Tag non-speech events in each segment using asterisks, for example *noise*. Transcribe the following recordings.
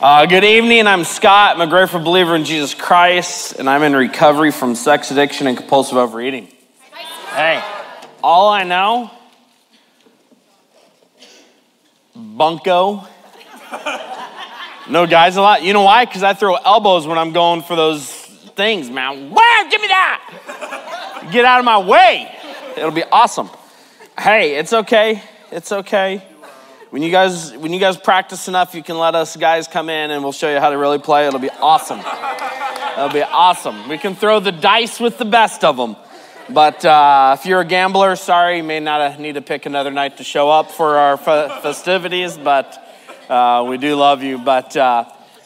Uh, good evening. I'm Scott. I'm a grateful believer in Jesus Christ, and I'm in recovery from sex addiction and compulsive overeating. Hey, all I know, bunko. No guys a lot. You know why? Because I throw elbows when I'm going for those things, man. Wow, give me that. Get out of my way. It'll be awesome. Hey, it's okay. It's okay. When you guys when you guys practice enough, you can let us guys come in and we'll show you how to really play. It'll be awesome. It'll be awesome. We can throw the dice with the best of them. But uh, if you're a gambler, sorry, you may not need to pick another night to show up for our festivities, but uh, we do love you. But uh,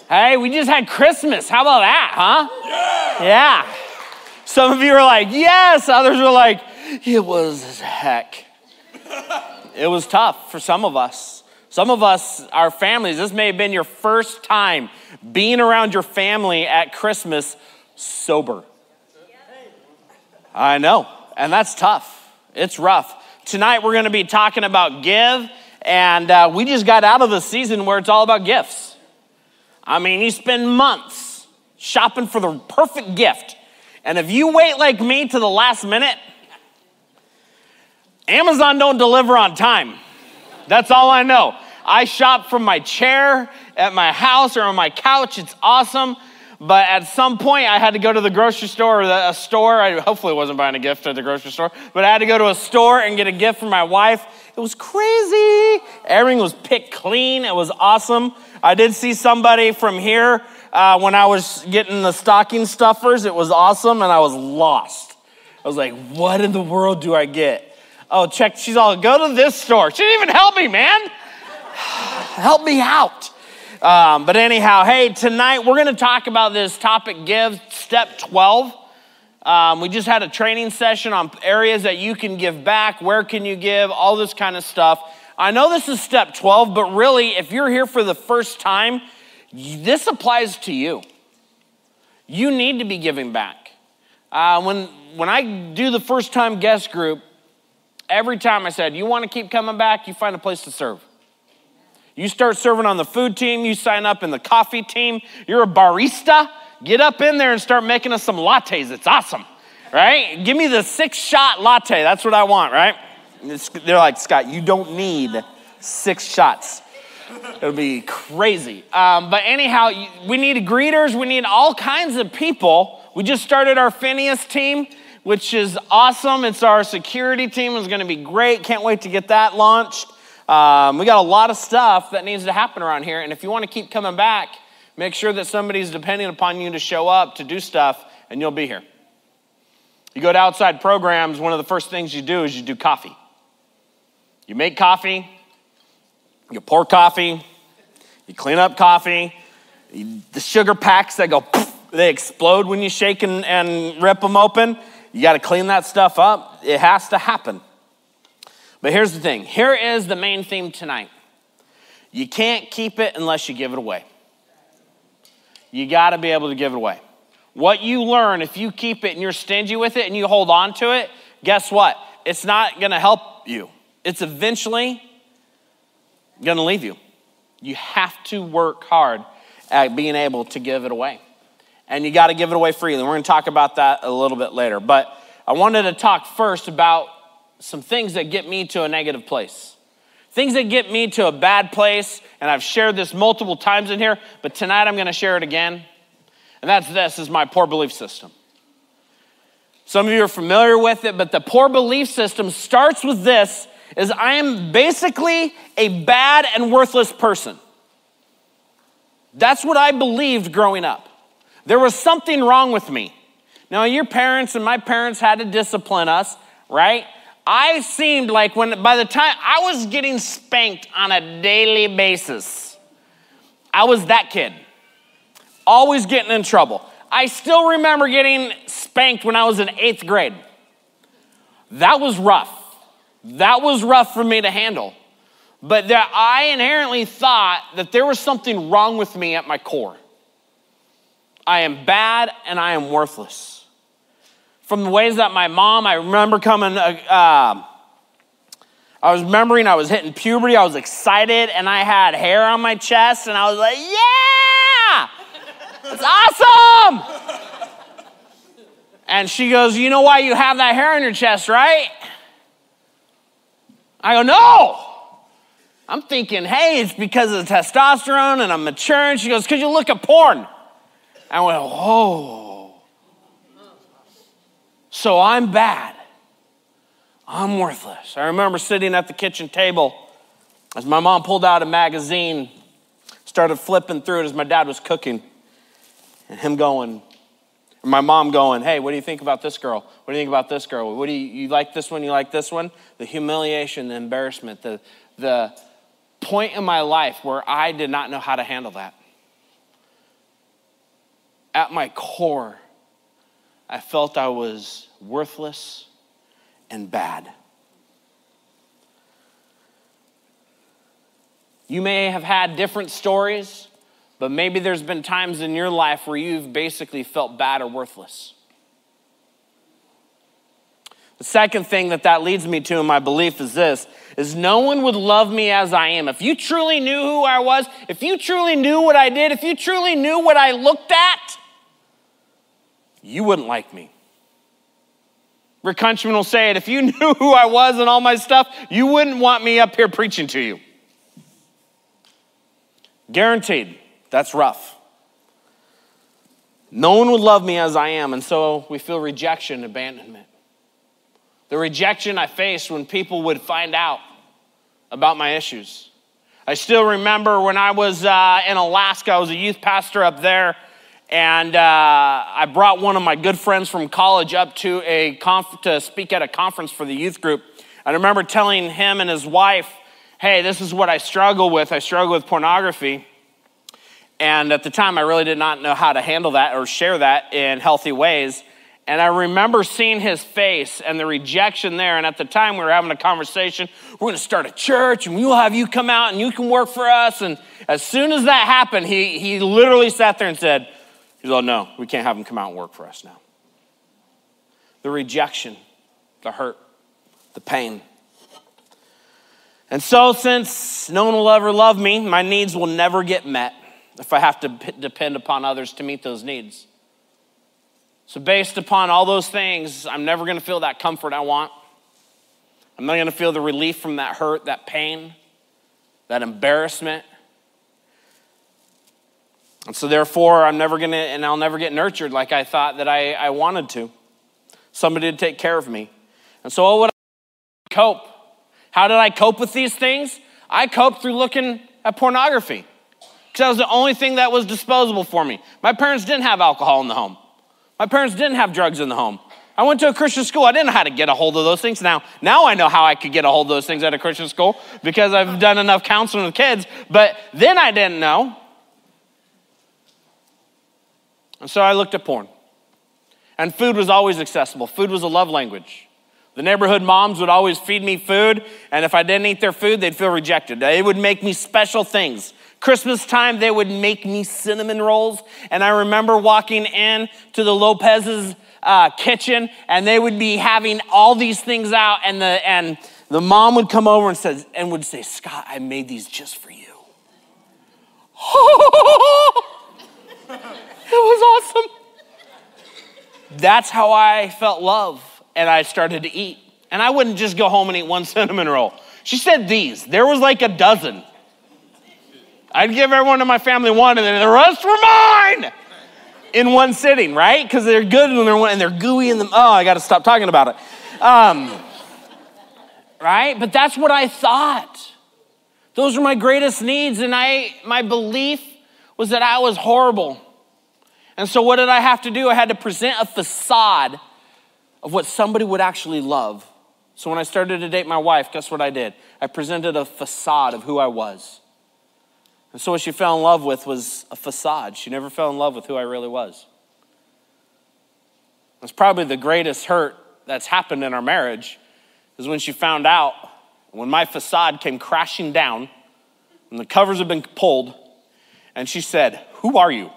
hey, we just had Christmas. How about that, huh? Yeah. yeah. Some of you are like, yes. Others are like, it was heck. *laughs* it was tough for some of us. Some of us, our families, this may have been your first time being around your family at Christmas sober. I know, and that's tough. It's rough. Tonight we're going to be talking about give, and uh, we just got out of the season where it's all about gifts. I mean, you spend months shopping for the perfect gift, and if you wait like me to the last minute, Amazon don't deliver on time. That's all I know. I shop from my chair at my house or on my couch. It's awesome. But at some point, I had to go to the grocery store or a store. I hopefully wasn't buying a gift at the grocery store, but I had to go to a store and get a gift for my wife. It was crazy. Everything was picked clean. It was awesome. I did see somebody from here uh, when I was getting the stocking stuffers. It was awesome, and I was lost. I was like, what in the world do I get? Oh, check. She's all, go to this store. She didn't even help me, man. *sighs* help me out. Um, but anyhow, hey, tonight we're going to talk about this topic give, step 12. Um, we just had a training session on areas that you can give back, where can you give, all this kind of stuff. I know this is step 12, but really, if you're here for the first time, this applies to you. You need to be giving back. Uh, when, when I do the first time guest group, every time I said, You want to keep coming back? You find a place to serve. You start serving on the food team, you sign up in the coffee team, you're a barista, get up in there and start making us some lattes. It's awesome, right? Give me the six shot latte. That's what I want, right? they're like, Scott, you don't need six shots. It'll be crazy. Um, but anyhow, we need greeters, we need all kinds of people. We just started our Phineas team which is awesome. It's our security team. It's going to be great. Can't wait to get that launched. Um, we got a lot of stuff that needs to happen around here. And if you want to keep coming back, make sure that somebody's depending upon you to show up to do stuff, and you'll be here. You go to outside programs, one of the first things you do is you do coffee. You make coffee, you pour coffee, you clean up coffee, you, the sugar packs that go, they explode when you shake and, and rip them open. You got to clean that stuff up. It has to happen. But here's the thing here is the main theme tonight you can't keep it unless you give it away. You got to be able to give it away. What you learn, if you keep it and you're stingy with it and you hold on to it, guess what? It's not going to help you. It's eventually going to leave you. You have to work hard at being able to give it away and you got to give it away freely. We're going to talk about that a little bit later. But I wanted to talk first about some things that get me to a negative place. Things that get me to a bad place, and I've shared this multiple times in here, but tonight I'm going to share it again. And that's this is my poor belief system. Some of you are familiar with it, but the poor belief system starts with this is I am basically a bad and worthless person. That's what I believed growing up. There was something wrong with me. Now, your parents and my parents had to discipline us, right? I seemed like when, by the time I was getting spanked on a daily basis, I was that kid, always getting in trouble. I still remember getting spanked when I was in eighth grade. That was rough. That was rough for me to handle. But that I inherently thought that there was something wrong with me at my core. I am bad and I am worthless. From the ways that my mom, I remember coming, uh, uh, I was remembering I was hitting puberty, I was excited, and I had hair on my chest, and I was like, yeah! It's awesome. And she goes, You know why you have that hair on your chest, right? I go, No. I'm thinking, hey, it's because of the testosterone and I'm mature. And she goes, because you look at porn. I went, oh. So I'm bad. I'm worthless. I remember sitting at the kitchen table as my mom pulled out a magazine, started flipping through it as my dad was cooking, and him going, my mom going, hey, what do you think about this girl? What do you think about this girl? What do you, you like this one? You like this one? The humiliation, the embarrassment, the, the point in my life where I did not know how to handle that. At my core, I felt I was worthless and bad. You may have had different stories, but maybe there's been times in your life where you've basically felt bad or worthless. The second thing that that leads me to in my belief is this is no one would love me as I am. If you truly knew who I was, if you truly knew what I did, if you truly knew what I looked at, you wouldn't like me. Rick Countryman will say it if you *laughs* knew who I was and all my stuff, you wouldn't want me up here preaching to you. Guaranteed. That's rough. No one would love me as I am, and so we feel rejection, abandonment. The rejection I faced when people would find out about my issues. I still remember when I was uh, in Alaska, I was a youth pastor up there, and uh, I brought one of my good friends from college up to, a conf- to speak at a conference for the youth group. I remember telling him and his wife, hey, this is what I struggle with. I struggle with pornography. And at the time, I really did not know how to handle that or share that in healthy ways. And I remember seeing his face and the rejection there. And at the time, we were having a conversation. We're going to start a church and we'll have you come out and you can work for us. And as soon as that happened, he, he literally sat there and said, He's like, no, we can't have him come out and work for us now. The rejection, the hurt, the pain. And so, since no one will ever love me, my needs will never get met if I have to depend upon others to meet those needs. So, based upon all those things, I'm never going to feel that comfort I want. I'm not going to feel the relief from that hurt, that pain, that embarrassment. And so, therefore, I'm never going to, and I'll never get nurtured like I thought that I, I wanted to. Somebody to take care of me. And so, what would I cope? How did I cope with these things? I coped through looking at pornography because that was the only thing that was disposable for me. My parents didn't have alcohol in the home. My parents didn't have drugs in the home. I went to a Christian school. I didn't know how to get a hold of those things. Now, now I know how I could get a hold of those things at a Christian school because I've done enough counseling with kids. But then I didn't know. And so I looked at porn. And food was always accessible. Food was a love language. The neighborhood moms would always feed me food, and if I didn't eat their food, they'd feel rejected. They would make me special things. Christmas time, they would make me cinnamon rolls. And I remember walking in to the Lopez's uh, kitchen, and they would be having all these things out, and the and the mom would come over and says and would say, "Scott, I made these just for you." *laughs* was awesome. That's how I felt love, and I started to eat. And I wouldn't just go home and eat one *laughs* cinnamon roll. She said these. There was like a dozen. I'd give everyone in my family one, and then the rest were mine in one sitting, right? Because they're good and they're, and they're gooey in them. Oh, I got to stop talking about it. Um, right? But that's what I thought. Those were my greatest needs, and I my belief was that I was horrible. And so, what did I have to do? I had to present a facade of what somebody would actually love. So, when I started to date my wife, guess what I did? I presented a facade of who I was. And so what she fell in love with was a facade. She never fell in love with who I really was. That's probably the greatest hurt that's happened in our marriage is when she found out when my facade came crashing down and the covers had been pulled and she said, "Who are you?"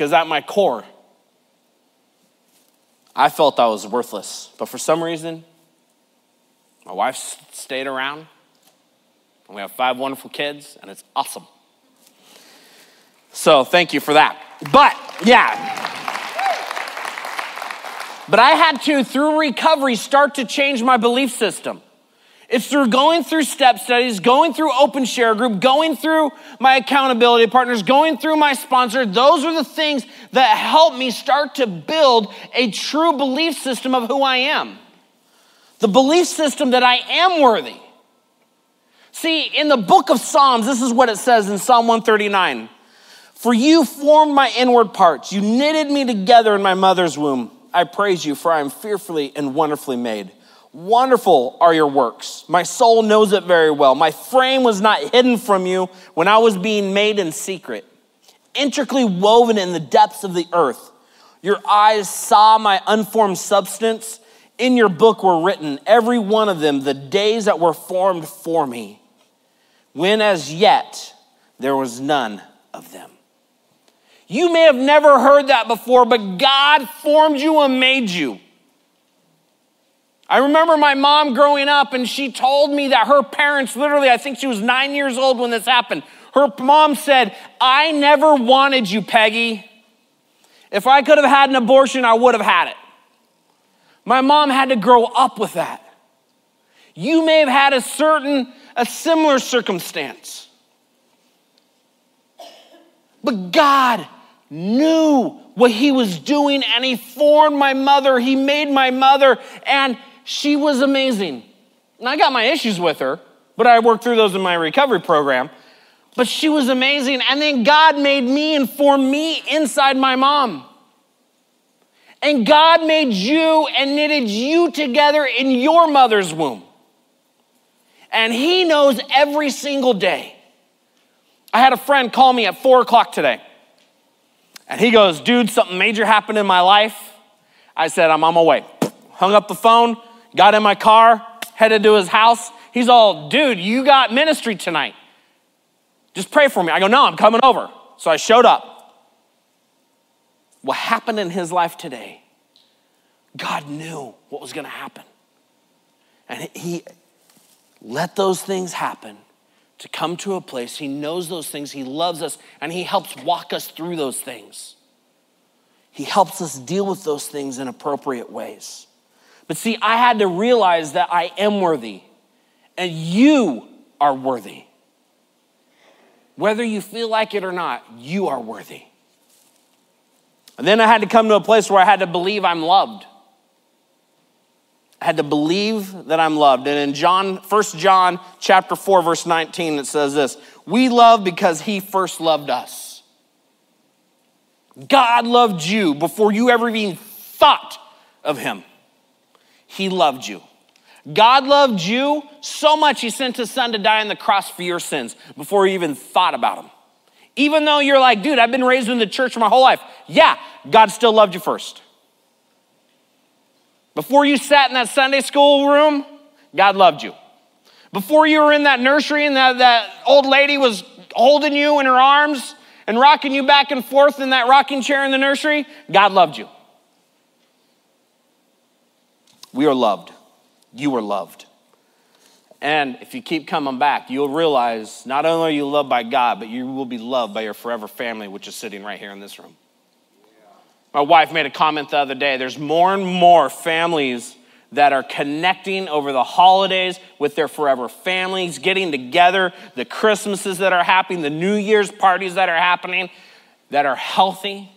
Because at my core I felt I was worthless, but for some reason my wife stayed around and we have five wonderful kids, and it's awesome. So thank you for that. But yeah. But I had to, through recovery, start to change my belief system. It's through going through step studies, going through open share group, going through my accountability partners, going through my sponsor. Those are the things that help me start to build a true belief system of who I am. The belief system that I am worthy. See, in the book of Psalms, this is what it says in Psalm 139 For you formed my inward parts, you knitted me together in my mother's womb. I praise you, for I am fearfully and wonderfully made. Wonderful are your works. My soul knows it very well. My frame was not hidden from you when I was being made in secret, intricately woven in the depths of the earth. Your eyes saw my unformed substance. In your book were written, every one of them, the days that were formed for me, when as yet there was none of them. You may have never heard that before, but God formed you and made you. I remember my mom growing up, and she told me that her parents, literally, I think she was nine years old when this happened. Her mom said, I never wanted you, Peggy. If I could have had an abortion, I would have had it. My mom had to grow up with that. You may have had a certain, a similar circumstance. But God knew what He was doing, and He formed my mother. He made my mother, and she was amazing. And I got my issues with her, but I worked through those in my recovery program. But she was amazing. And then God made me and formed me inside my mom. And God made you and knitted you together in your mother's womb. And He knows every single day. I had a friend call me at four o'clock today. And he goes, Dude, something major happened in my life. I said, I'm on my way. Hung up the phone, got in my car, headed to his house. He's all, dude, you got ministry tonight. Just pray for me. I go, no, I'm coming over. So I showed up. What happened in his life today, God knew what was going to happen. And he let those things happen to come to a place. He knows those things. He loves us, and He helps walk us through those things. He helps us deal with those things in appropriate ways. But see, I had to realize that I am worthy and you are worthy. Whether you feel like it or not, you are worthy. And then I had to come to a place where I had to believe I'm loved. I had to believe that I'm loved. And in John, 1 John chapter 4, verse 19, it says this: We love because he first loved us. God loved you before you ever even thought of him. He loved you. God loved you so much, He sent His Son to die on the cross for your sins before you even thought about them. Even though you're like, dude, I've been raised in the church my whole life. Yeah, God still loved you first. Before you sat in that Sunday school room, God loved you. Before you were in that nursery and that, that old lady was holding you in her arms and rocking you back and forth in that rocking chair in the nursery, God loved you. We are loved. You are loved. And if you keep coming back, you'll realize not only are you loved by God, but you will be loved by your forever family, which is sitting right here in this room. My wife made a comment the other day there's more and more families that are connecting over the holidays with their forever families, getting together, the Christmases that are happening, the New Year's parties that are happening that are healthy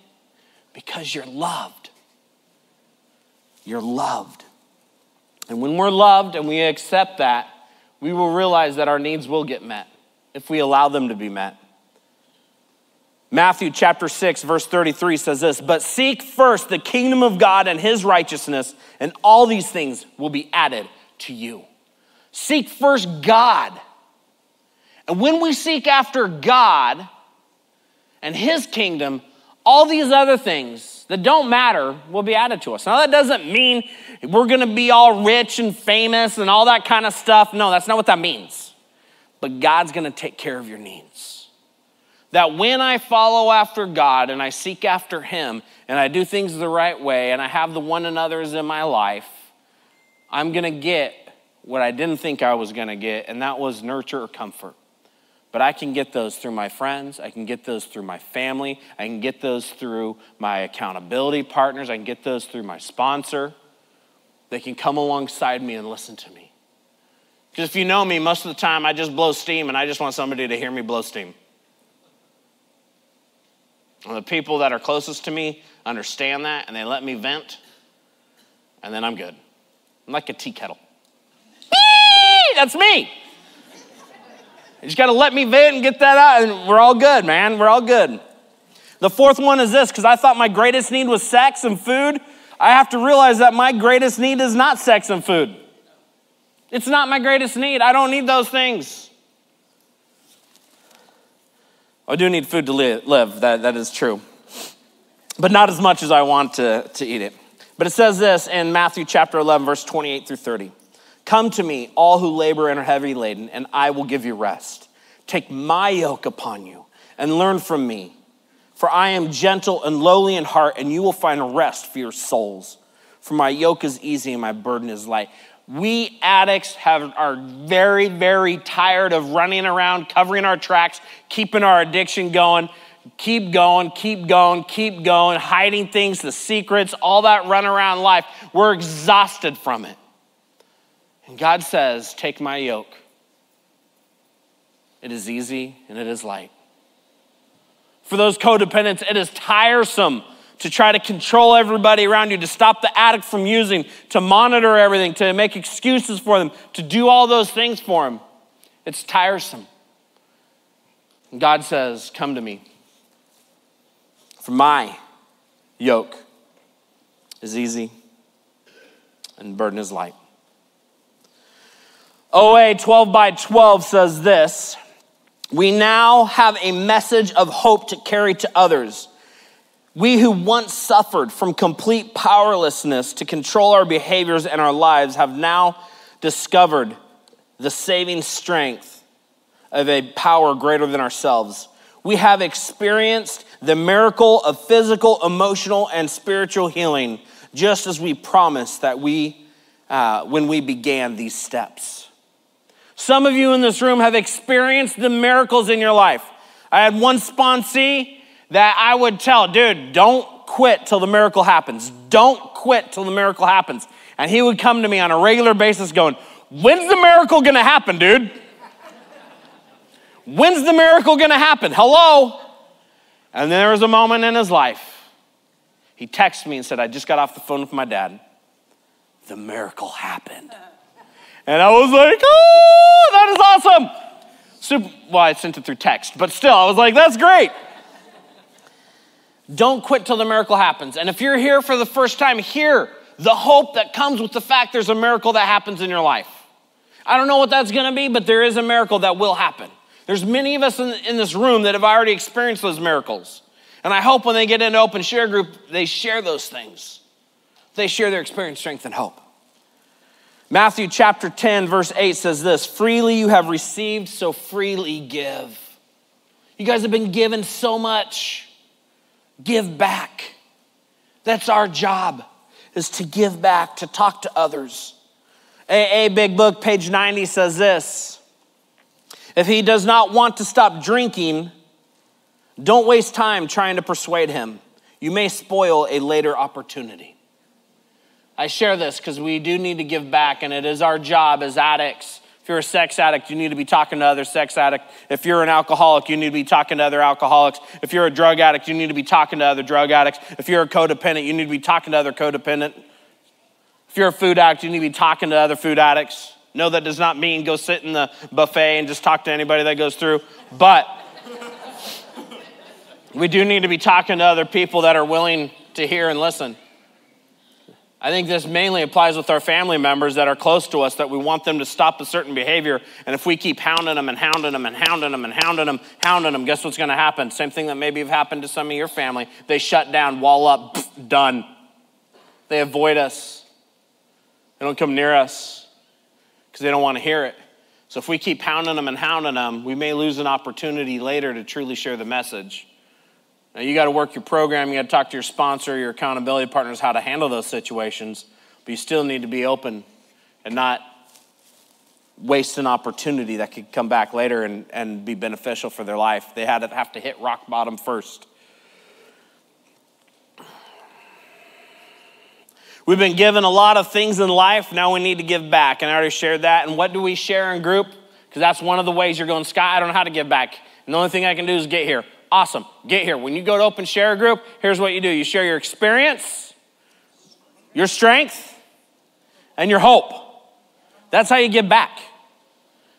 because you're loved. You're loved. And when we're loved and we accept that, we will realize that our needs will get met if we allow them to be met. Matthew chapter 6, verse 33 says this But seek first the kingdom of God and his righteousness, and all these things will be added to you. Seek first God. And when we seek after God and his kingdom, all these other things that don't matter will be added to us. Now, that doesn't mean we're gonna be all rich and famous and all that kind of stuff. No, that's not what that means. But God's gonna take care of your needs. That when I follow after God and I seek after Him and I do things the right way and I have the one another's in my life, I'm gonna get what I didn't think I was gonna get, and that was nurture or comfort. But I can get those through my friends. I can get those through my family. I can get those through my accountability partners. I can get those through my sponsor. They can come alongside me and listen to me. Because if you know me, most of the time I just blow steam and I just want somebody to hear me blow steam. And the people that are closest to me understand that and they let me vent, and then I'm good. I'm like a tea kettle. That's me. You just got to let me vent and get that out, and we're all good, man. We're all good. The fourth one is this because I thought my greatest need was sex and food. I have to realize that my greatest need is not sex and food. It's not my greatest need. I don't need those things. I do need food to live, that, that is true. But not as much as I want to, to eat it. But it says this in Matthew chapter 11, verse 28 through 30. Come to me, all who labor and are heavy laden, and I will give you rest. Take my yoke upon you and learn from me, for I am gentle and lowly in heart, and you will find rest for your souls. For my yoke is easy and my burden is light. We addicts have, are very, very tired of running around, covering our tracks, keeping our addiction going. Keep going, keep going, keep going, hiding things, the secrets, all that run around life. We're exhausted from it. And God says, Take my yoke. It is easy and it is light. For those codependents, it is tiresome to try to control everybody around you, to stop the addict from using, to monitor everything, to make excuses for them, to do all those things for them. It's tiresome. And God says, Come to me. For my yoke is easy and burden is light. OA 12 by 12 says this We now have a message of hope to carry to others. We who once suffered from complete powerlessness to control our behaviors and our lives have now discovered the saving strength of a power greater than ourselves. We have experienced the miracle of physical, emotional, and spiritual healing, just as we promised that we, uh, when we began these steps. Some of you in this room have experienced the miracles in your life. I had one sponsee that I would tell, dude, don't quit till the miracle happens. Don't quit till the miracle happens. And he would come to me on a regular basis going, When's the miracle gonna happen, dude? When's the miracle gonna happen? Hello? And then there was a moment in his life. He texted me and said, I just got off the phone with my dad. The miracle happened. And I was like, oh, that is awesome. Super, well, I sent it through text, but still, I was like, that's great. Don't quit till the miracle happens. And if you're here for the first time, hear the hope that comes with the fact there's a miracle that happens in your life. I don't know what that's gonna be, but there is a miracle that will happen. There's many of us in, in this room that have already experienced those miracles. And I hope when they get into open share group, they share those things. They share their experience, strength, and hope. Matthew chapter 10, verse 8 says this Freely you have received, so freely give. You guys have been given so much. Give back. That's our job, is to give back, to talk to others. AA Big Book, page 90 says this If he does not want to stop drinking, don't waste time trying to persuade him. You may spoil a later opportunity. I share this because we do need to give back, and it is our job as addicts. If you're a sex addict, you need to be talking to other sex addicts. If you're an alcoholic, you need to be talking to other alcoholics. If you're a drug addict, you need to be talking to other drug addicts. If you're a codependent, you need to be talking to other codependent. If you're a food addict, you need to be talking to other food addicts. No, that does not mean go sit in the buffet and just talk to anybody that goes through. But we do need to be talking to other people that are willing to hear and listen. I think this mainly applies with our family members that are close to us that we want them to stop a certain behavior. And if we keep hounding them and hounding them and hounding them and hounding them, hounding them, guess what's going to happen? Same thing that maybe have happened to some of your family. They shut down, wall up, done. They avoid us. They don't come near us because they don't want to hear it. So if we keep hounding them and hounding them, we may lose an opportunity later to truly share the message. Now, you got to work your program, you got to talk to your sponsor, your accountability partners, how to handle those situations, but you still need to be open and not waste an opportunity that could come back later and, and be beneficial for their life. They had to have to hit rock bottom first. We've been given a lot of things in life. Now we need to give back. And I already shared that. And what do we share in group? Because that's one of the ways you're going, Scott, I don't know how to give back. And the only thing I can do is get here. Awesome. Get here. When you go to open share a group, here's what you do you share your experience, your strength, and your hope. That's how you give back.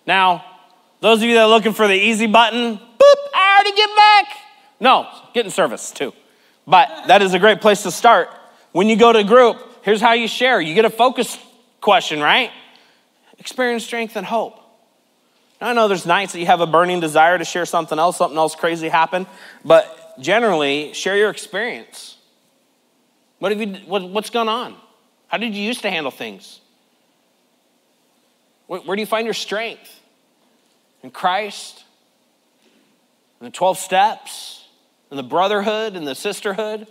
Now, those of you that are looking for the easy button, boop, I already give back. No, get in service too. But that is a great place to start. When you go to group, here's how you share. You get a focus question, right? Experience, strength, and hope. I know there's nights that you have a burning desire to share something else, something else crazy happened, but generally, share your experience. What have you, what, what's going on? How did you used to handle things? Where, where do you find your strength? In Christ? In the 12 steps? In the brotherhood? In the sisterhood?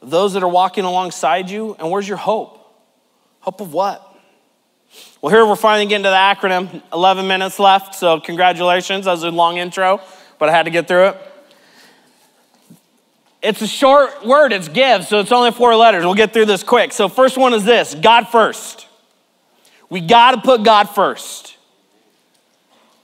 Those that are walking alongside you? And where's your hope? Hope of what? Well, here we're finally getting to the acronym. 11 minutes left, so congratulations. That was a long intro, but I had to get through it. It's a short word, it's give, so it's only four letters. We'll get through this quick. So, first one is this God first. We got to put God first.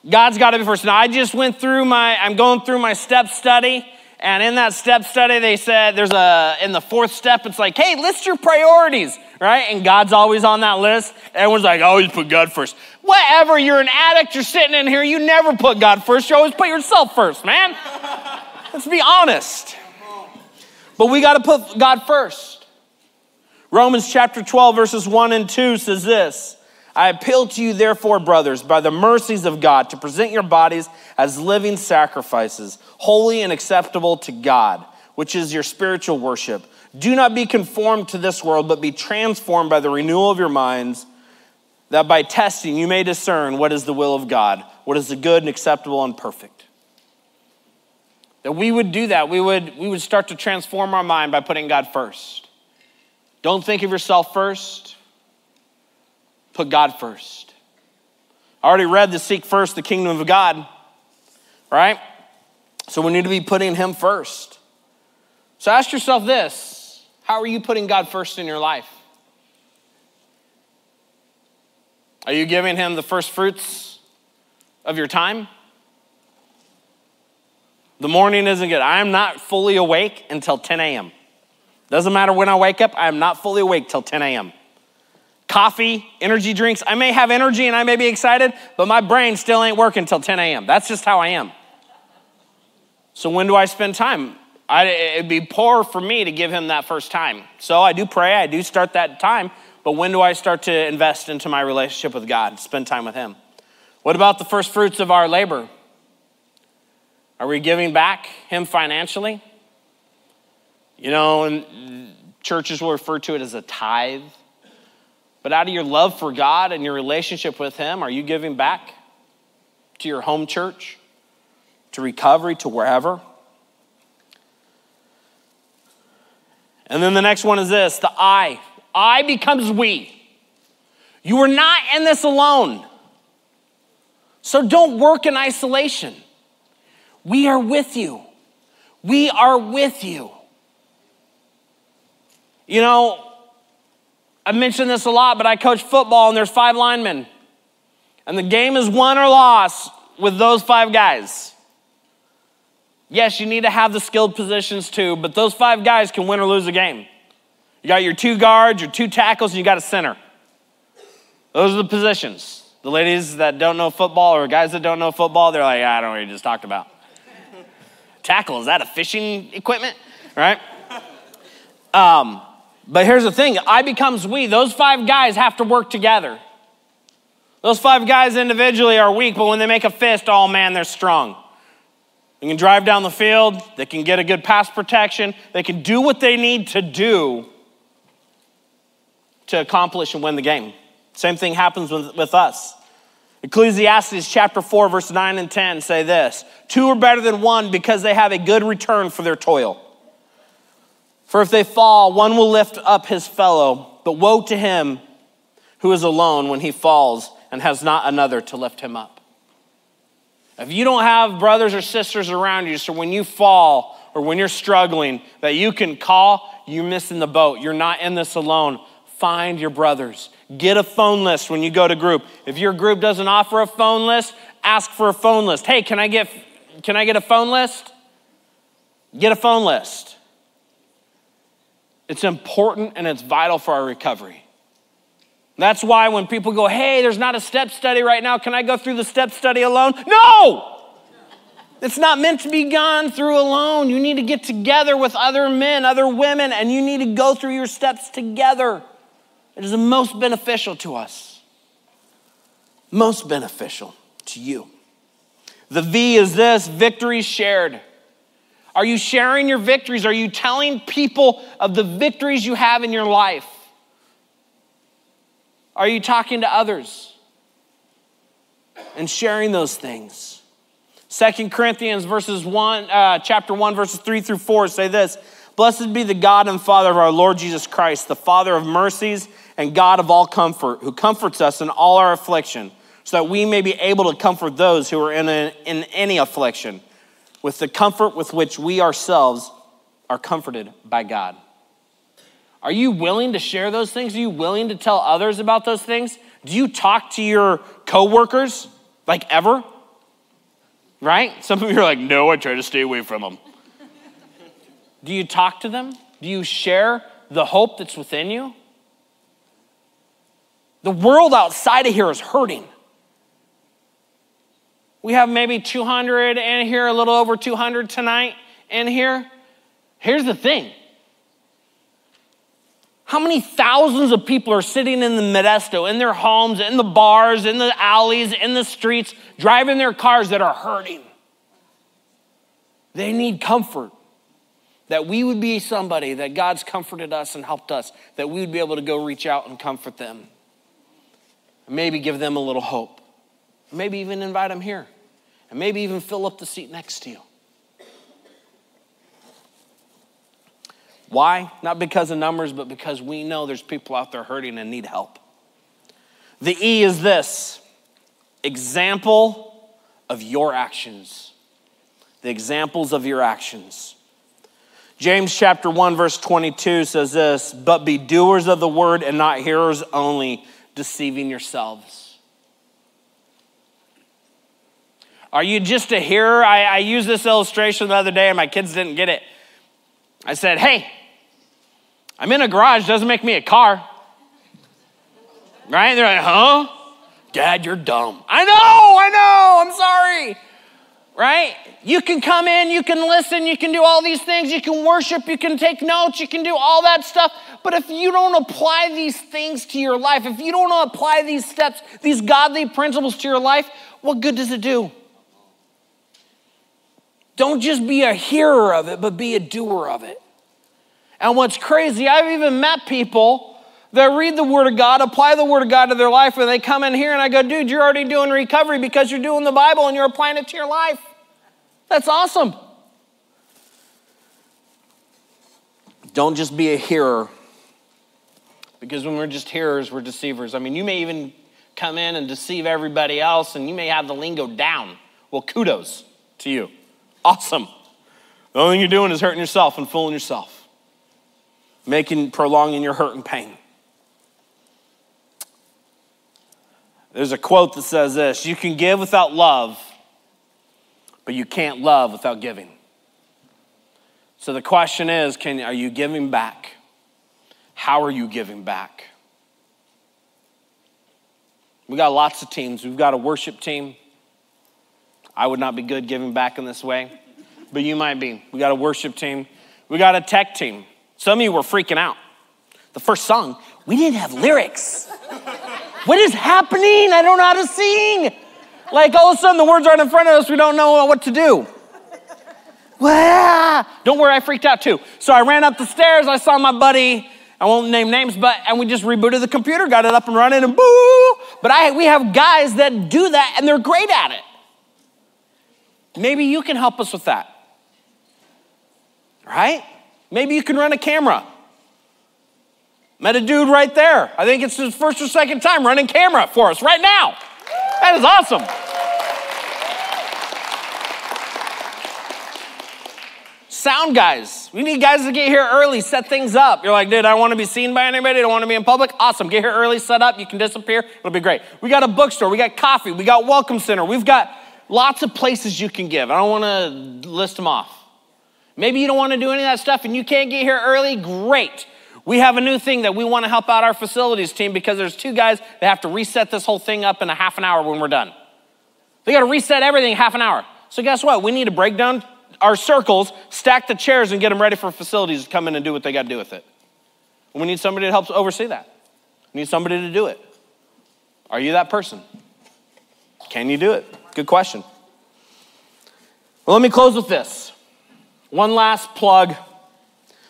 God's got to be first. Now, I just went through my, I'm going through my step study. And in that step study, they said there's a, in the fourth step, it's like, hey, list your priorities, right? And God's always on that list. Everyone's like, oh, always put God first. Whatever, you're an addict, you're sitting in here, you never put God first. You always put yourself first, man. *laughs* Let's be honest. But we got to put God first. Romans chapter 12, verses 1 and 2 says this I appeal to you, therefore, brothers, by the mercies of God, to present your bodies as living sacrifices, holy and acceptable to God, which is your spiritual worship. Do not be conformed to this world, but be transformed by the renewal of your minds, that by testing you may discern what is the will of God, what is the good and acceptable and perfect. That we would do that. We would, we would start to transform our mind by putting God first. Don't think of yourself first put God first. I already read the seek first the kingdom of God, right? So we need to be putting Him first. So ask yourself this How are you putting God first in your life? Are you giving Him the first fruits of your time? The morning isn't good. I am not fully awake until 10 a.m. Doesn't matter when I wake up, I am not fully awake till 10 a.m coffee, energy drinks. I may have energy and I may be excited, but my brain still ain't working until 10 a.m. That's just how I am. So when do I spend time? I, it'd be poor for me to give him that first time. So I do pray, I do start that time, but when do I start to invest into my relationship with God, spend time with him? What about the first fruits of our labor? Are we giving back him financially? You know, churches will refer to it as a tithe. But out of your love for God and your relationship with Him, are you giving back to your home church, to recovery, to wherever? And then the next one is this the I. I becomes we. You are not in this alone. So don't work in isolation. We are with you. We are with you. You know, I've mentioned this a lot, but I coach football and there's five linemen. And the game is won or lost with those five guys. Yes, you need to have the skilled positions too, but those five guys can win or lose a game. You got your two guards, your two tackles, and you got a center. Those are the positions. The ladies that don't know football or guys that don't know football, they're like, I don't know what you just talked about. *laughs* Tackle, is that a fishing equipment? Right? Um, but here's the thing I becomes we. Those five guys have to work together. Those five guys individually are weak, but when they make a fist, oh man, they're strong. They can drive down the field, they can get a good pass protection, they can do what they need to do to accomplish and win the game. Same thing happens with, with us. Ecclesiastes chapter 4, verse 9 and 10 say this Two are better than one because they have a good return for their toil. For if they fall, one will lift up his fellow, but woe to him who is alone when he falls and has not another to lift him up. If you don't have brothers or sisters around you, so when you fall or when you're struggling, that you can call, you're missing the boat. You're not in this alone. Find your brothers. Get a phone list when you go to group. If your group doesn't offer a phone list, ask for a phone list. Hey, can I get can I get a phone list? Get a phone list. It's important and it's vital for our recovery. That's why when people go, hey, there's not a step study right now, can I go through the step study alone? No! It's not meant to be gone through alone. You need to get together with other men, other women, and you need to go through your steps together. It is the most beneficial to us. Most beneficial to you. The V is this victory shared. Are you sharing your victories? Are you telling people of the victories you have in your life? Are you talking to others and sharing those things? Second Corinthians verses 1, uh, chapter 1, verses 3 through 4 say this Blessed be the God and Father of our Lord Jesus Christ, the Father of mercies and God of all comfort, who comforts us in all our affliction, so that we may be able to comfort those who are in, a, in any affliction with the comfort with which we ourselves are comforted by God. Are you willing to share those things? Are you willing to tell others about those things? Do you talk to your coworkers like ever? Right? Some of you are like, no, I try to stay away from them. Do you talk to them? Do you share the hope that's within you? The world outside of here is hurting. We have maybe 200 in here, a little over 200 tonight in here. Here's the thing how many thousands of people are sitting in the Modesto, in their homes, in the bars, in the alleys, in the streets, driving their cars that are hurting? They need comfort. That we would be somebody that God's comforted us and helped us, that we would be able to go reach out and comfort them. Maybe give them a little hope. Maybe even invite them here. And maybe even fill up the seat next to you. Why? Not because of numbers, but because we know there's people out there hurting and need help. The E is this example of your actions. The examples of your actions. James chapter 1 verse 22 says this, "But be doers of the word and not hearers only, deceiving yourselves." Are you just a hearer? I, I used this illustration the other day and my kids didn't get it. I said, Hey, I'm in a garage, doesn't make me a car. Right? They're like, huh? Dad, you're dumb. I know, I know, I'm sorry. Right? You can come in, you can listen, you can do all these things, you can worship, you can take notes, you can do all that stuff. But if you don't apply these things to your life, if you don't apply these steps, these godly principles to your life, what good does it do? Don't just be a hearer of it, but be a doer of it. And what's crazy, I've even met people that read the Word of God, apply the Word of God to their life, and they come in here and I go, dude, you're already doing recovery because you're doing the Bible and you're applying it to your life. That's awesome. Don't just be a hearer, because when we're just hearers, we're deceivers. I mean, you may even come in and deceive everybody else, and you may have the lingo down. Well, kudos to you. Awesome. The only thing you're doing is hurting yourself and fooling yourself making prolonging your hurt and pain. There's a quote that says this You can give without love, but you can't love without giving. So the question is can, are you giving back? How are you giving back? We got lots of teams. We've got a worship team. I would not be good giving back in this way, but you might be. We got a worship team. We got a tech team. Some of you were freaking out. The first song, we didn't have lyrics. what is happening? I don't know how to sing. Like all of a sudden, the words aren't in front of us. We don't know what to do. Don't worry, I freaked out too. So I ran up the stairs. I saw my buddy. I won't name names, but and we just rebooted the computer, got it up and running, and boo. But I we have guys that do that, and they're great at it. Maybe you can help us with that, right? Maybe you can run a camera. Met a dude right there. I think it's his first or second time running camera for us right now. That is awesome. Sound guys. We need guys to get here early, set things up. You're like, dude, I don't want to be seen by anybody. I don't want to be in public. Awesome. Get here early, set up. You can disappear. It'll be great. We got a bookstore. We got coffee. We got welcome center. We've got lots of places you can give. I don't want to list them off. Maybe you don't want to do any of that stuff and you can't get here early. Great. We have a new thing that we want to help out our facilities team because there's two guys that have to reset this whole thing up in a half an hour when we're done. They got to reset everything half an hour. So guess what? We need to break down our circles, stack the chairs, and get them ready for facilities to come in and do what they got to do with it. And we need somebody to help oversee that. We need somebody to do it. Are you that person? Can you do it? Good question. Well, let me close with this. One last plug.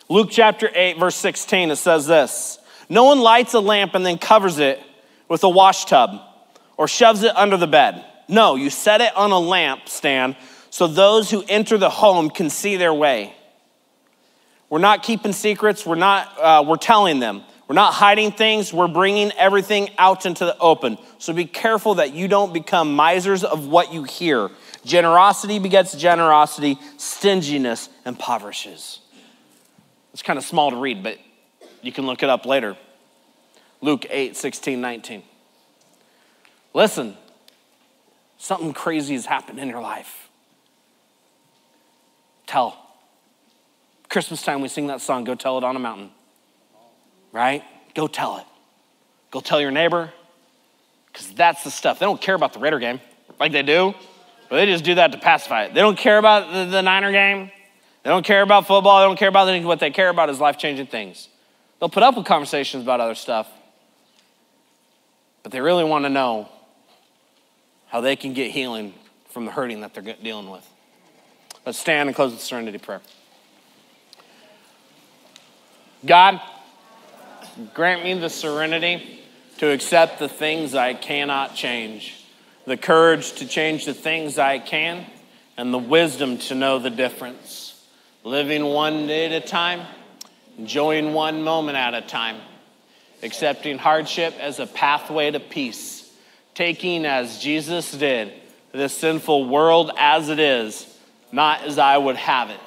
Luke chapter 8, verse 16, it says this No one lights a lamp and then covers it with a wash tub or shoves it under the bed. No, you set it on a lamp stand so those who enter the home can see their way. We're not keeping secrets, we're, not, uh, we're telling them. We're not hiding things, we're bringing everything out into the open. So be careful that you don't become misers of what you hear. Generosity begets generosity, stinginess impoverishes. It's kind of small to read, but you can look it up later. Luke 8, 16, 19. Listen, something crazy has happened in your life. Tell. Christmas time, we sing that song, Go Tell It on a Mountain. Right? Go tell it. Go tell your neighbor, because that's the stuff. They don't care about the Raider game like they do, but they just do that to pacify it. They don't care about the, the Niner game. They don't care about football. They don't care about anything. What they care about is life changing things. They'll put up with conversations about other stuff, but they really want to know how they can get healing from the hurting that they're dealing with. Let's stand and close with serenity prayer. God, grant me the serenity to accept the things I cannot change, the courage to change the things I can, and the wisdom to know the difference. Living one day at a time, enjoying one moment at a time, accepting hardship as a pathway to peace, taking as Jesus did this sinful world as it is, not as I would have it,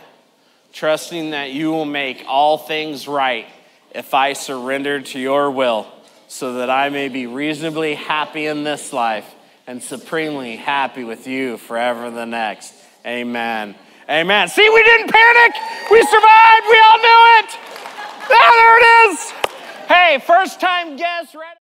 trusting that you will make all things right if I surrender to your will, so that I may be reasonably happy in this life and supremely happy with you forever the next. Amen. Amen. See, we didn't panic. We survived. We all knew it. Ah, there it is. Hey, first time guest ready?